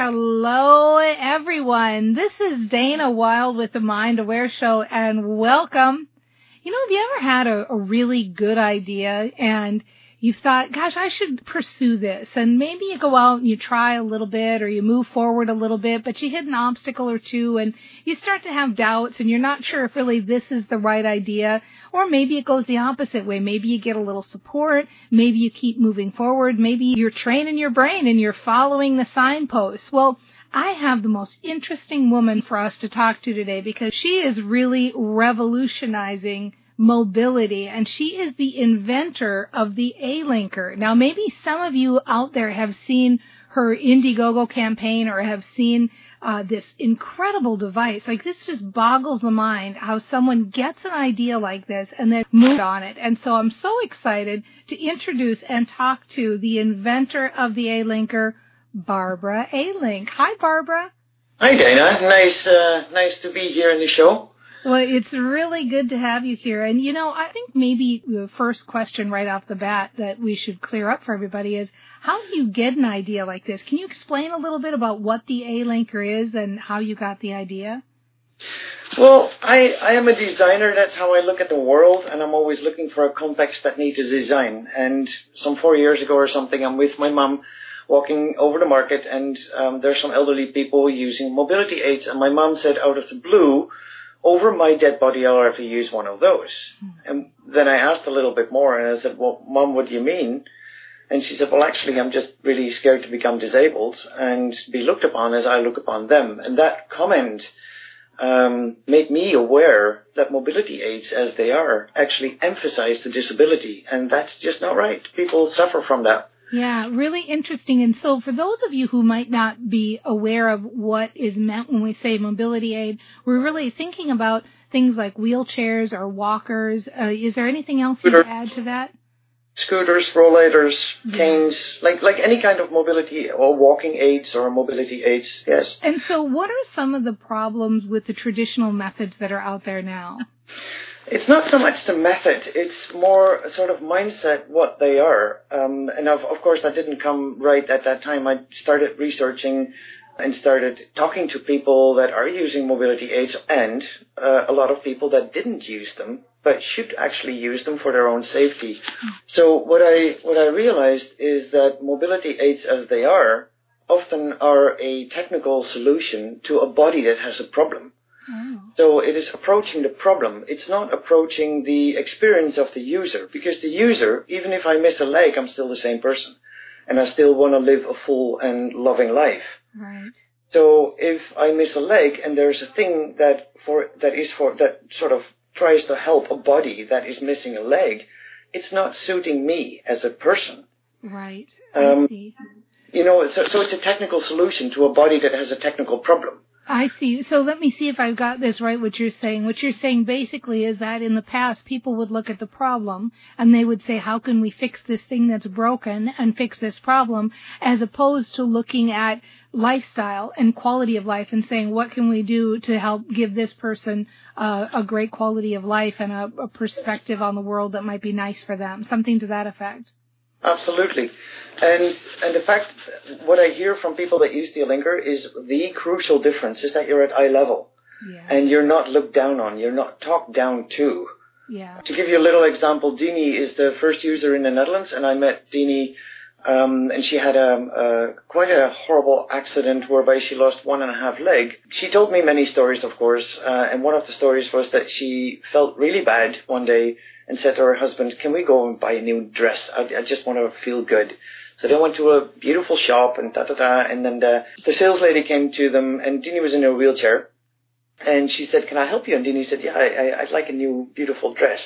Hello, everyone. This is Dana Wilde with the Mind Aware Show, and welcome. You know, have you ever had a, a really good idea and you've thought, gosh, I should pursue this. And maybe you go out and you try a little bit or you move forward a little bit, but you hit an obstacle or two and you start to have doubts and you're not sure if really this is the right idea. Or maybe it goes the opposite way. Maybe you get a little support. Maybe you keep moving forward. Maybe you're training your brain and you're following the signposts. Well, I have the most interesting woman for us to talk to today because she is really revolutionizing mobility and she is the inventor of the Alinker. Now maybe some of you out there have seen her Indiegogo campaign or have seen uh, this incredible device. Like this just boggles the mind how someone gets an idea like this and then moves on it. And so I'm so excited to introduce and talk to the inventor of the Alinker, Barbara Alink. Hi, Barbara. Hi, Dana. Nice, uh, nice to be here in the show. Well, it's really good to have you here. And you know, I think maybe the first question right off the bat that we should clear up for everybody is how do you get an idea like this? Can you explain a little bit about what the Alinker is and how you got the idea? Well, I, I am a designer. That's how I look at the world, and I'm always looking for a complex needs a design. And some four years ago or something, I'm with my mom walking over the market, and um, there's some elderly people using mobility aids, and my mom said out of the blue, over my dead body, I'll ever use one of those. Mm. And then I asked a little bit more, and I said, well, Mom, what do you mean? And she said, well, actually, I'm just really scared to become disabled and be looked upon as I look upon them. And that comment um, made me aware that mobility aids, as they are, actually emphasize the disability. And that's just not right. People suffer from that. Yeah, really interesting. And so for those of you who might not be aware of what is meant when we say mobility aid, we're really thinking about things like wheelchairs or walkers. Uh, is there anything else you add to that? Scooters, rollators, canes, like like any kind of mobility or walking aids or mobility aids, yes. And so what are some of the problems with the traditional methods that are out there now? It's not so much the method; it's more sort of mindset what they are. Um, and of, of course, that didn't come right at that time. I started researching and started talking to people that are using mobility aids and uh, a lot of people that didn't use them but should actually use them for their own safety. So what I what I realized is that mobility aids as they are often are a technical solution to a body that has a problem. Oh. So it is approaching the problem. It's not approaching the experience of the user because the user, even if I miss a leg, I'm still the same person and I still want to live a full and loving life. Right. So if I miss a leg and there's a thing that for, that is for, that sort of tries to help a body that is missing a leg, it's not suiting me as a person. Right. Um, you know, so, so it's a technical solution to a body that has a technical problem. I see. So let me see if I've got this right, what you're saying. What you're saying basically is that in the past, people would look at the problem and they would say, how can we fix this thing that's broken and fix this problem, as opposed to looking at lifestyle and quality of life and saying, what can we do to help give this person uh, a great quality of life and a, a perspective on the world that might be nice for them, something to that effect. Absolutely. And and the fact what I hear from people that use the linker is the crucial difference is that you're at eye level. Yeah. And you're not looked down on, you're not talked down to. Yeah. To give you a little example, Dini is the first user in the Netherlands and I met Dini Um, and she had a, a quite a horrible accident whereby she lost one and a half leg. She told me many stories, of course, uh, and one of the stories was that she felt really bad one day and said to her husband, "Can we go and buy a new dress? I, I just want to feel good." So they went to a beautiful shop and da da da, and then the, the sales lady came to them, and Dini was in her wheelchair, and she said, "Can I help you?" And Dini said, "Yeah, I, I, I'd like a new beautiful dress."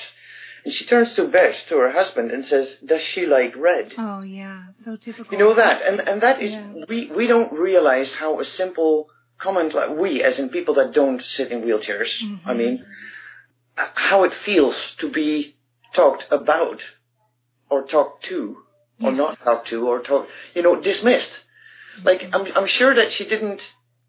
And she turns to Beth, to her husband, and says, "Does she like red?" Oh yeah, so typical. You know that, and and that is Yeah. we we don't realize how a simple comment like we, as in people that don't sit in wheelchairs, Mm-hmm. I mean, how it feels to be talked about, or talked to, or not talked to, or talked, you know, dismissed. Like I'm I'm sure that she didn't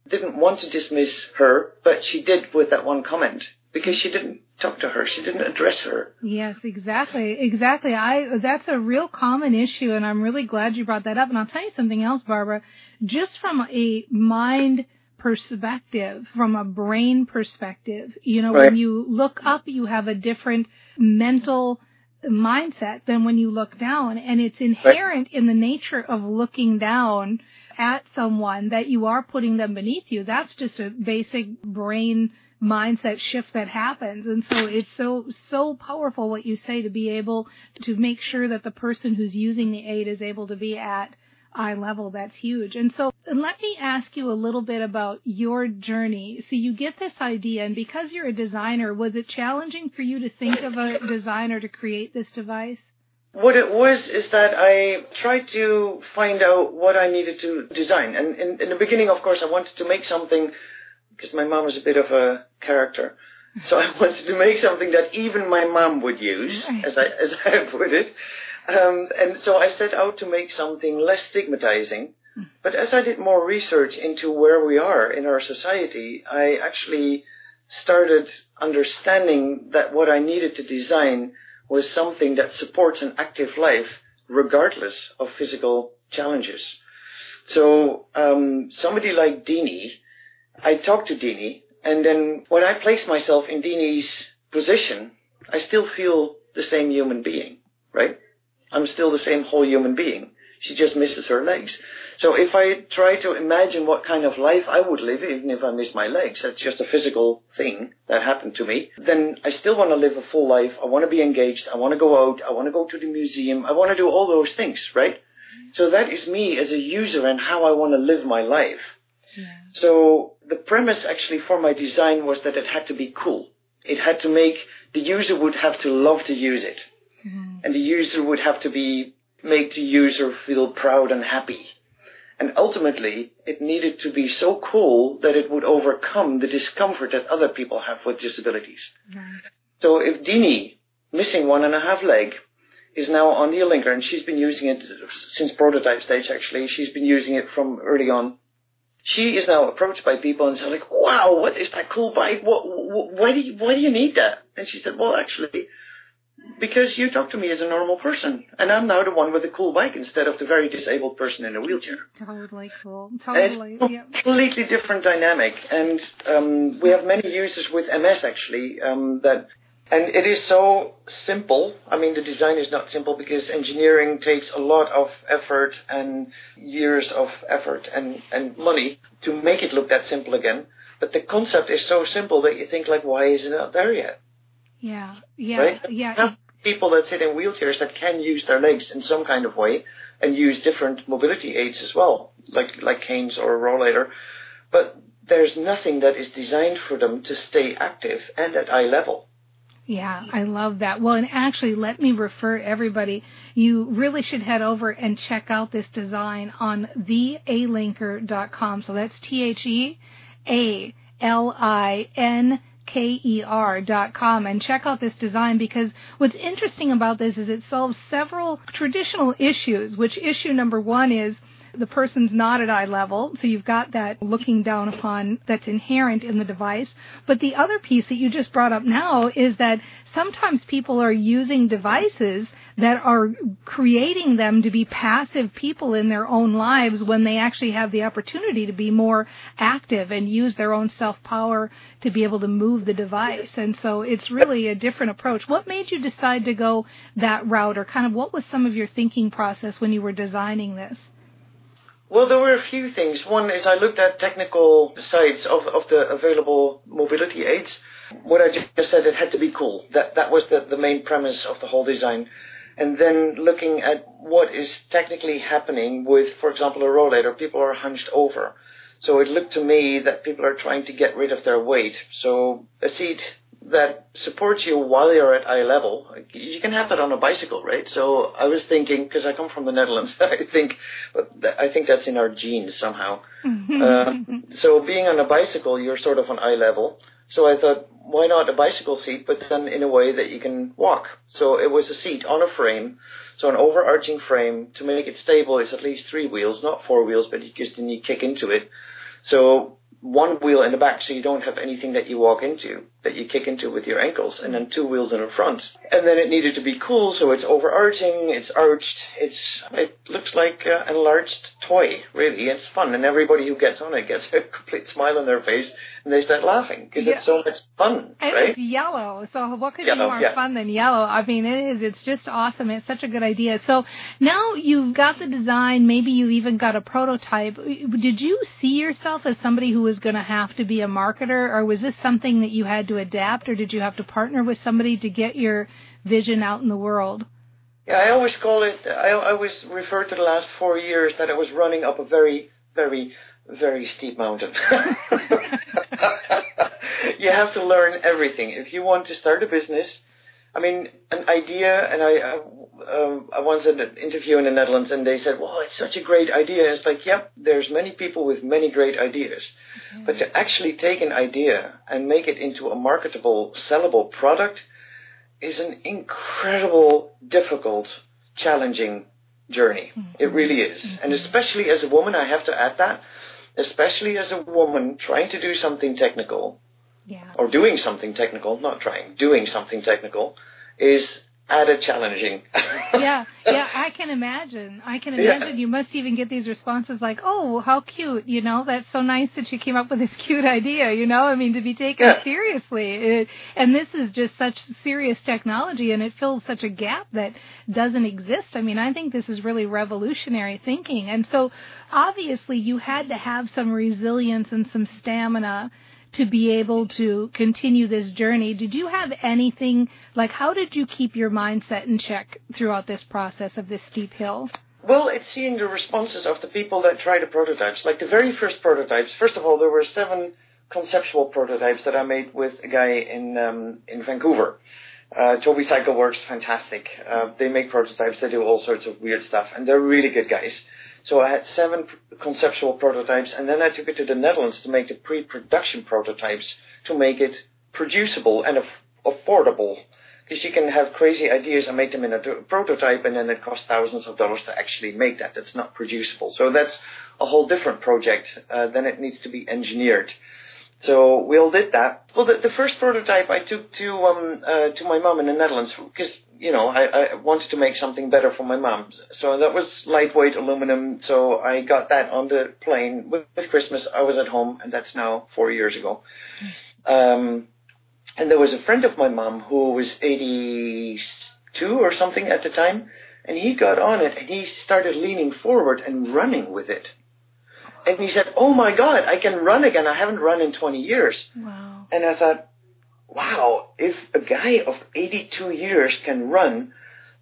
didn't want to dismiss her, but she did with that one comment because she didn't talk to her, she didn't address her. Yes, exactly. Exactly. I that's a real common issue and I'm really glad you brought that up. And I'll tell you something else, Barbara. Just from a mind perspective, from a brain perspective, you know, Right. when you look up you have a different mental mindset than when you look down and it's inherent in the nature of looking down at someone that you are putting them beneath you. That's just a basic brain mindset shift that happens. And so it's so, so powerful what you say to be able to make sure that the person who's using the aid is able to be at eye level. That's huge. And so and let me ask you a little bit about your journey. So you get this idea and because you're a designer, was it challenging for you to think of a designer to create this device? What it was is that I tried to find out what I needed to design. And in, in the beginning, of course, I wanted to make something because my mom was a bit of a character. So I wanted to make something that even my mom would use, as I, as I put it. Um, and so I set out to make something less stigmatizing. But as I did more research into where we are in our society, I actually started understanding that what I needed to design was something that supports an active life regardless of physical challenges. So um, somebody like Dini, I talked to Dini, and then when I place myself in Dini's position, I still feel the same human being, right? I'm still the same whole human being. She just misses her legs. So if I try to imagine what kind of life I would live, even if I miss my legs, that's just a physical thing that happened to me, then I still want to live a full life. I want to be engaged. I want to go out. I want to go to the museum. I want to do all those things, right? Mm-hmm. So that is me as a user and how I want to live my life. So the premise actually for my design was that it had to be cool. It had to make the user would have to love to use it. Mm-hmm. And the user would have to be make the user feel proud and happy. And ultimately, it needed to be so cool that it would overcome the discomfort that other people have with disabilities. So if Dini, missing one and a half leg, is now on the Linker, and she's been using it since prototype stage actually, she's been using it from early on. She is now approached by people and said like, wow, what is that cool bike? What, wh- why do you, why do you need that? And she said, well actually, because you talk to me as a normal person, and I'm now the one with a cool bike instead of the very disabled person in a wheelchair. Totally cool. And Totally. It's completely different dynamic, and um, we have many users with MS actually um, that, and it is so simple. I mean, the design is not simple because engineering takes a lot of effort and years of effort and and money to make it look that simple again. But the concept is so simple that you think like, why is it not there yet? Yeah. Yeah. right? Yeah. People that sit in wheelchairs that can use their legs in some kind of way and use different mobility aids as well, like like canes or a rollator. But there's nothing that is designed for them to stay active and at eye level. Yeah, I love that. Well, and actually, let me refer everybody. You really should head over and check out this design on thealinker.com. So that's T H E A L I N K E R dot com and check out this design because what's interesting about this is it solves several traditional issues, which issue number one is the person's not at eye level, so you've got that looking down upon that's inherent in the device. But the other piece that you just brought up now is that sometimes people are using devices that are creating them to be passive people in their own lives when they actually have the opportunity to be more active and use their own self power to be able to move the device. And so it's really a different approach. What made you decide to go that route or kind of what was some of your thinking process when you were designing this? Well, there were a few things. One is I looked at technical sides of, of the available mobility aids. What I just said, it had to be cool. That that was the, the main premise of the whole design. And then looking at what is technically happening with, for example, a rollator, people are hunched over. So it looked to me that people are trying to get rid of their weight. So a seat that supports you while you're at eye level. You can have that on a bicycle, right? So I was thinking, because I come from the Netherlands, I think, I think that's in our genes somehow. uh, so being on a bicycle, you're sort of on eye level. So I thought, why not a bicycle seat, but then in a way that you can walk. So it was a seat on a frame, so an overarching frame to make it stable is at least three wheels, not four wheels, but because then you kick into it. So one wheel in the back so you don't have anything that you walk into, that you kick into with your ankles, and then two wheels in the front. And then it needed to be cool, so it's overarching, it's arched, it's it looks like uh, an enlarged toy, really. It's fun, and everybody who gets on it gets a complete smile on their face, and they start laughing because yeah. it's so much fun, and right? it's yellow, so what could yellow, be more yeah. fun than yellow? I mean, it is. It's just awesome. It's such a good idea. So now you've got the design. Maybe you even got a prototype. Did you see yourself as somebody who was going to have to be a marketer, or was this something that you had to adapt, or did you have to partner with somebody to get your vision out in the world? Yeah, I always call it. I, I always refer to the last four years that I was running up a very, very, very steep mountain. you have to learn everything if you want to start a business. I mean, an idea, and I, uh, I once had an interview in the Netherlands, and they said, "Well, it's such a great idea." It's like, yep, there's many people with many great ideas, mm-hmm. but to actually take an idea and make it into a marketable, sellable product is an incredible, difficult, challenging journey. Mm-hmm. It really is, mm-hmm. and especially as a woman, I have to add that, especially as a woman trying to do something technical yeah. or doing something technical, not trying, doing something technical, is added challenging. yeah, yeah, I can imagine. I can imagine yeah. you must even get these responses like, "Oh, how cute!" You know, that's so nice that you came up with this cute idea. You know, I mean, to be taken yeah. seriously. It, and this is just such serious technology, and it fills such a gap that doesn't exist. I mean, I think this is really revolutionary thinking. And so, obviously, you had to have some resilience and some stamina to be able to continue this journey. Did you have anything like how did you keep your mindset in check throughout this process of this steep hill? Well, it's seeing the responses of the people that try the prototypes. Like the very first prototypes, first of all, there were seven conceptual prototypes that I made with a guy in um, in Vancouver. Uh, Toby Cycle Works, fantastic. Uh, they make prototypes. They do all sorts of weird stuff, and they're really good guys. So I had seven conceptual prototypes, and then I took it to the Netherlands to make the pre-production prototypes to make it producible and af- affordable. Because you can have crazy ideas and make them in a prototype, and then it costs thousands of dollars to actually make that. That's not producible. So that's a whole different project. Uh, then it needs to be engineered. So we all did that. Well, the, the first prototype I took to um, uh, to my mom in the Netherlands because you know I, I wanted to make something better for my mom. So that was lightweight aluminum. So I got that on the plane with, with Christmas. I was at home, and that's now four years ago. Um, and there was a friend of my mom who was 82 or something at the time, and he got on it and he started leaning forward and running with it. And he said, "Oh my God, I can run again. I haven't run in 20 years." Wow. And I thought, "Wow, if a guy of 82 years can run,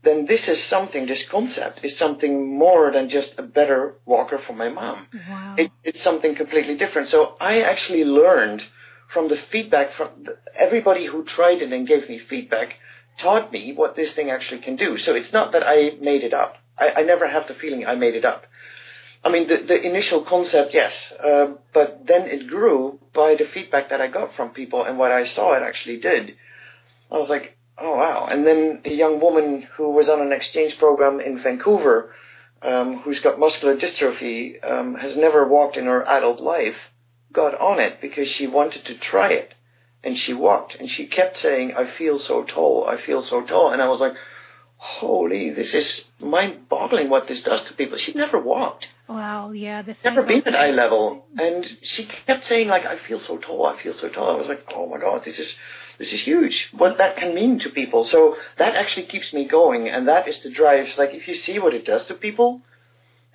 then this is something. This concept is something more than just a better walker for my mom. Wow. It, it's something completely different." So I actually learned from the feedback from the, everybody who tried it and gave me feedback taught me what this thing actually can do. So it's not that I made it up. I, I never have the feeling I made it up. I mean, the, the initial concept, yes, uh, but then it grew by the feedback that I got from people and what I saw it actually did. I was like, oh wow. And then a young woman who was on an exchange program in Vancouver um, who's got muscular dystrophy, um, has never walked in her adult life, got on it because she wanted to try it. And she walked and she kept saying, I feel so tall, I feel so tall. And I was like, holy, this is mind boggling what this does to people. She'd never walked. Wow, yeah. This Never been at eye level. And she kept saying like, I feel so tall, I feel so tall. I was like, oh my God, this is, this is huge. What that can mean to people. So that actually keeps me going. And that is the drive. Like if you see what it does to people,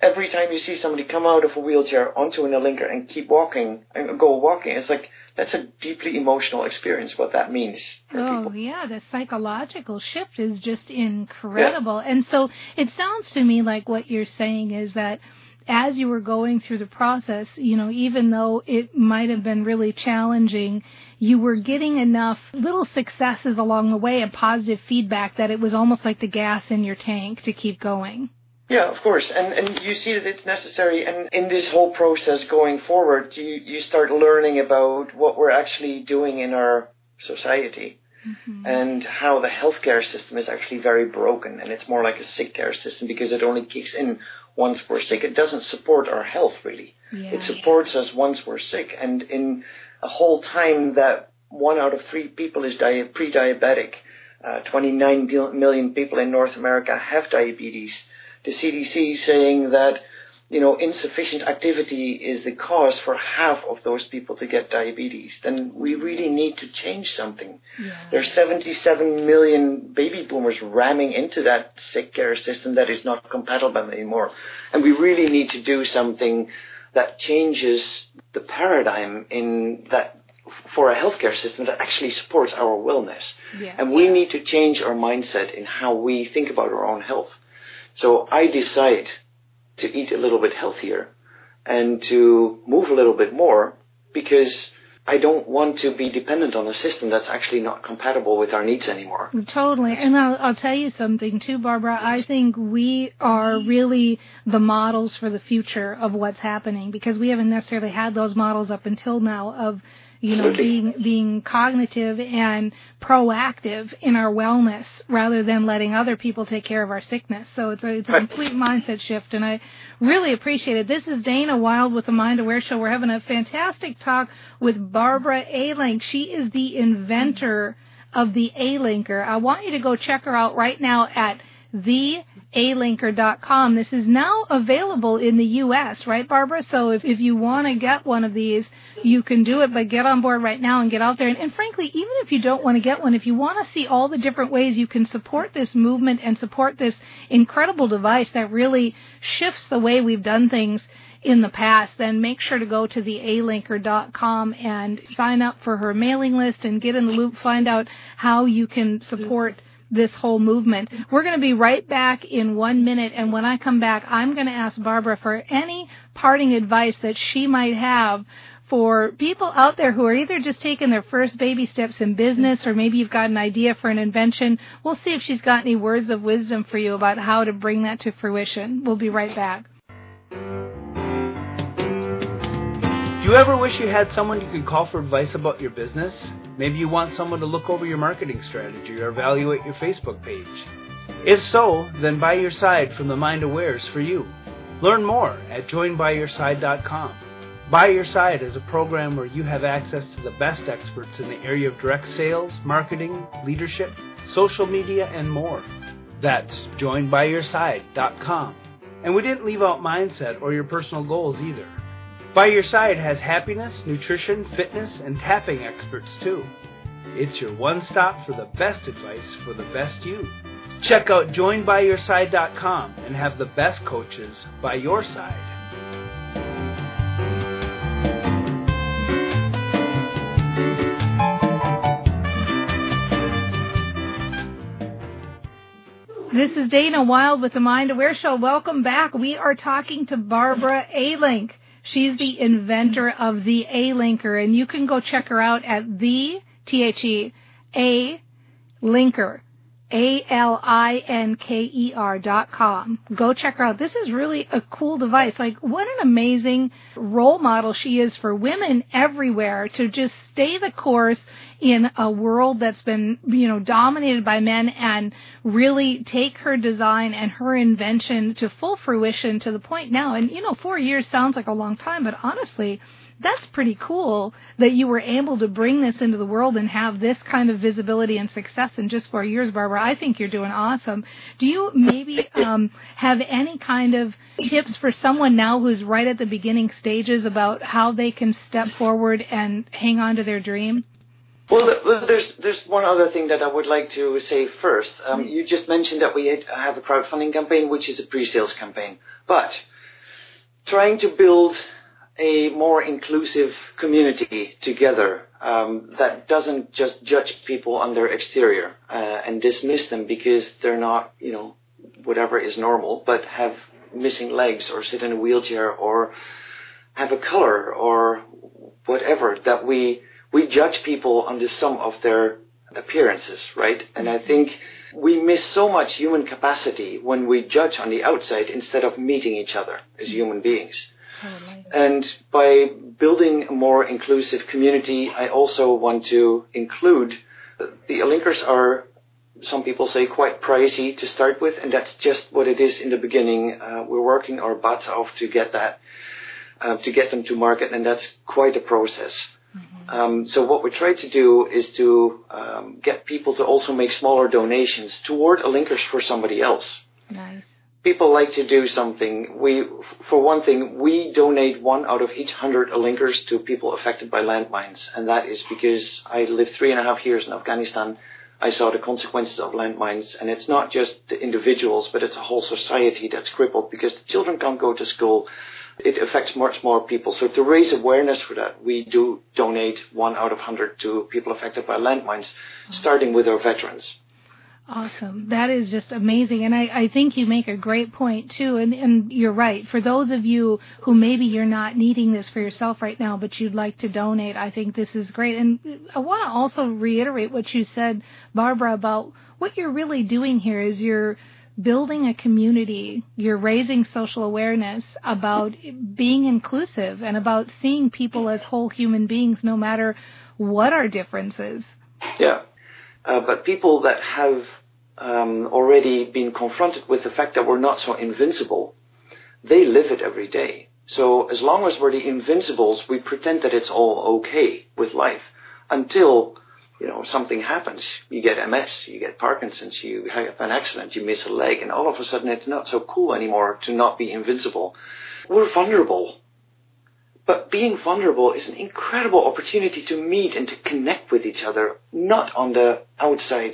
every time you see somebody come out of a wheelchair onto an Alinker and keep walking and go walking, it's like that's a deeply emotional experience. What that means. oh people. yeah, the psychological shift is just incredible. Yeah. And so it sounds to me like what you're saying is that as you were going through the process, you know, even though it might have been really challenging, you were getting enough little successes along the way and positive feedback that it was almost like the gas in your tank to keep going. Yeah, of course, and and you see that it's necessary. And in this whole process going forward, you you start learning about what we're actually doing in our society, mm-hmm. and how the healthcare system is actually very broken, and it's more like a sick care system because it only kicks in once we're sick. It doesn't support our health really. Yeah, it supports yeah. us once we're sick, and in a whole time that one out of three people is di- pre-diabetic. Uh, 29 million people in North America have diabetes the CDC saying that you know insufficient activity is the cause for half of those people to get diabetes, then we really need to change something. Yeah. There's 77 million baby boomers ramming into that sick care system that is not compatible anymore, and we really need to do something that changes the paradigm in that for a healthcare system that actually supports our wellness. Yeah. And we need to change our mindset in how we think about our own health. So I decide to eat a little bit healthier and to move a little bit more because I don't want to be dependent on a system that's actually not compatible with our needs anymore. Totally. And I'll, I'll tell you something too, Barbara. I think we are really the models for the future of what's happening because we haven't necessarily had those models up until now of you know, being being cognitive and proactive in our wellness rather than letting other people take care of our sickness. So it's a it's a complete mindset shift, and I really appreciate it. This is Dana Wilde with the Mind Aware Show. We're having a fantastic talk with Barbara Alink. She is the inventor of the Alinker. I want you to go check her out right now at thealinker.com. This is now available in the U.S., right, Barbara? So if, if you want to get one of these, you can do it, but get on board right now and get out there. And, and frankly, even if you don't want to get one, if you want to see all the different ways you can support this movement and support this incredible device that really shifts the way we've done things in the past, then make sure to go to the alinker.com and sign up for her mailing list and get in the loop, find out how you can support this whole movement. We're going to be right back in one minute, and when I come back, I'm going to ask Barbara for any parting advice that she might have for people out there who are either just taking their first baby steps in business or maybe you've got an idea for an invention. We'll see if she's got any words of wisdom for you about how to bring that to fruition. We'll be right back. You ever wish you had someone you could call for advice about your business? Maybe you want someone to look over your marketing strategy or evaluate your Facebook page. If so, then By Your Side from the Mind Aware is for you. Learn more at joinbyyourside.com. By Your Side is a program where you have access to the best experts in the area of direct sales, marketing, leadership, social media, and more. That's joinbyyourside.com. And we didn't leave out mindset or your personal goals either. By Your Side has happiness, nutrition, fitness, and tapping experts too. It's your one stop for the best advice for the best you. Check out joinbyyourside.com and have the best coaches by your side. This is Dana Wilde with the Mind Aware Show. Welcome back. We are talking to Barbara Alink. She's the inventor of the Alinker, and you can go check her out at the T H E A linker. A L I N K E R dot com. Go check her out. This is really a cool device. Like, what an amazing role model she is for women everywhere to just stay the course in a world that's been, you know, dominated by men and really take her design and her invention to full fruition to the point now. And, you know, four years sounds like a long time, but honestly, that's pretty cool that you were able to bring this into the world and have this kind of visibility and success in just four years, Barbara. I think you're doing awesome. Do you maybe um, have any kind of tips for someone now who's right at the beginning stages about how they can step forward and hang on to their dream? Well, there's there's one other thing that I would like to say first. Um, you just mentioned that we have a crowdfunding campaign, which is a pre-sales campaign, but trying to build a more inclusive community together um, that doesn't just judge people on their exterior uh, and dismiss them because they're not, you know, whatever is normal, but have missing legs or sit in a wheelchair or have a color or whatever. That we we judge people on the sum of their appearances, right? And I think we miss so much human capacity when we judge on the outside instead of meeting each other as human beings. Totally. And by building a more inclusive community, I also want to include the Linkers are some people say quite pricey to start with, and that's just what it is in the beginning. Uh, we're working our butts off to get that, uh, to get them to market, and that's quite a process. Mm-hmm. Um, so what we try to do is to um, get people to also make smaller donations toward a Linkers for somebody else. Nice people like to do something. We, for one thing, we donate one out of each hundred linkers to people affected by landmines, and that is because I lived three and a half years in Afghanistan. I saw the consequences of landmines, and it's not just the individuals, but it's a whole society that's crippled because the children can't go to school. It affects much more people. So to raise awareness for that, we do donate one out of hundred to people affected by landmines, starting with our veterans. Awesome. That is just amazing. And I, I think you make a great point too. And, and you're right. For those of you who maybe you're not needing this for yourself right now, but you'd like to donate, I think this is great. And I want to also reiterate what you said, Barbara, about what you're really doing here is you're building a community. You're raising social awareness about being inclusive and about seeing people as whole human beings no matter what our differences. Yeah. Uh, but people that have um, already been confronted with the fact that we're not so invincible, they live it every day. So as long as we're the invincibles, we pretend that it's all okay with life until you know something happens. You get MS, you get Parkinson's, you have an accident, you miss a leg, and all of a sudden it's not so cool anymore to not be invincible. We're vulnerable. But being vulnerable is an incredible opportunity to meet and to connect with each other, not on the outside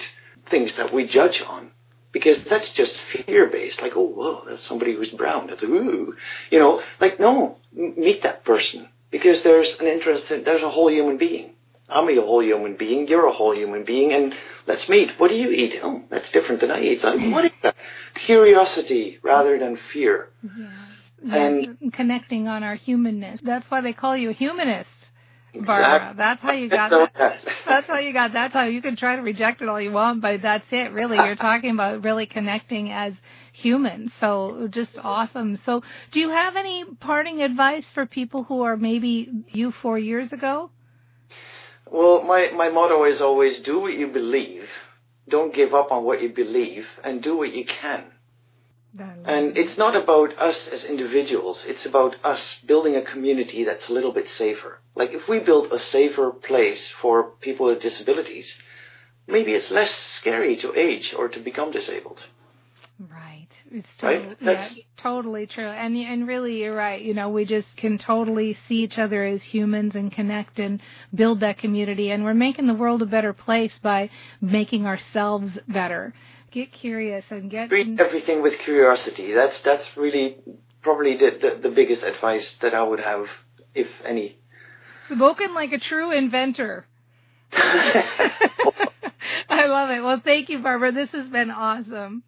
things that we judge on. Because that's just fear based, like, oh, whoa, that's somebody who's brown. That's, ooh. You know, like, no, meet that person. Because there's an interest, in, there's a whole human being. I'm a whole human being, you're a whole human being, and let's meet. What do you eat? Oh, that's different than I eat. Like, what is that? Curiosity rather than fear. Yeah and connecting on our humanness. That's why they call you a humanist. Barbara. Exactly. That's how you got that. That's how you got that title. You can try to reject it all you want, but that's it. Really, you're talking about really connecting as humans. So just awesome. So, do you have any parting advice for people who are maybe you four years ago? Well, my my motto is always do what you believe, don't give up on what you believe, and do what you can. And it's not about us as individuals, it's about us building a community that's a little bit safer. Like if we build a safer place for people with disabilities, maybe it's less scary to age or to become disabled. Right. It's totally, right? yeah, totally true. And and really you're right. You know, we just can totally see each other as humans and connect and build that community and we're making the world a better place by making ourselves better get curious and get treat everything with curiosity. That's that's really probably the, the, the biggest advice that I would have, if any. Spoken like a true inventor. I love it. Well, thank you, Barbara. This has been awesome.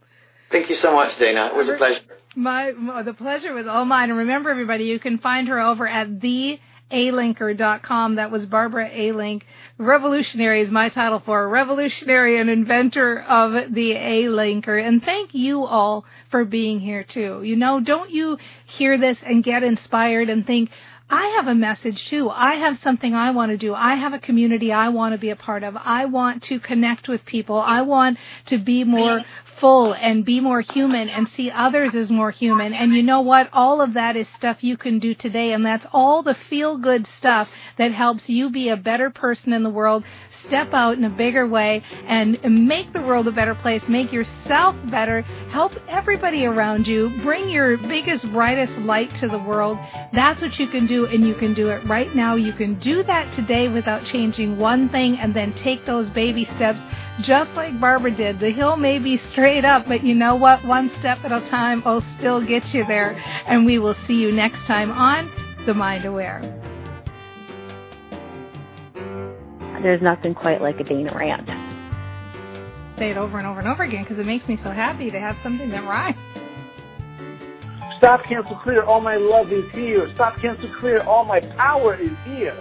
Thank you so much, Dana. It was a pleasure. My, the pleasure was all mine. And remember, everybody, you can find her over at the alinker.com. That was Barbara Alink. Revolutionary is my title for her. Revolutionary and inventor of the Alinker. And thank you all for being here too. You know, don't you hear this and get inspired and think, I have a message too. I have something I want to do. I have a community I want to be a part of. I want to connect with people. I want to be more full and be more human and see others as more human. And you know what? All of that is stuff you can do today. And that's all the feel good stuff that helps you be a better person in the world, step out in a bigger way and make the world a better place, make yourself better, help everybody around you, bring your biggest, brightest light to the world. That's what you can do and you can do it right now. You can do that today without changing one thing and then take those baby steps just like Barbara did. The hill may be straight up, but you know what? One step at a time will still get you there. And we will see you next time on The Mind Aware. There's nothing quite like a Dana rant. Say it over and over and over again because it makes me so happy to have something that rhymes. Stop, cancel, clear. All my love is here. Stop, cancel, clear. All my power is here.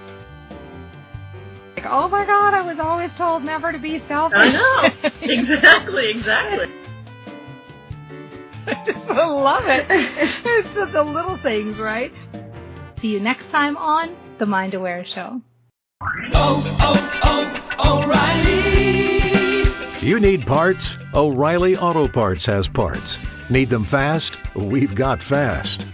Like, oh my God, I was always told never to be selfish. I know. exactly, exactly. I just love it. it's just the little things, right? See you next time on The Mind Aware Show. Oh, oh, oh, O'Reilly. You need parts? O'Reilly Auto Parts has parts. Need them fast? We've got fast.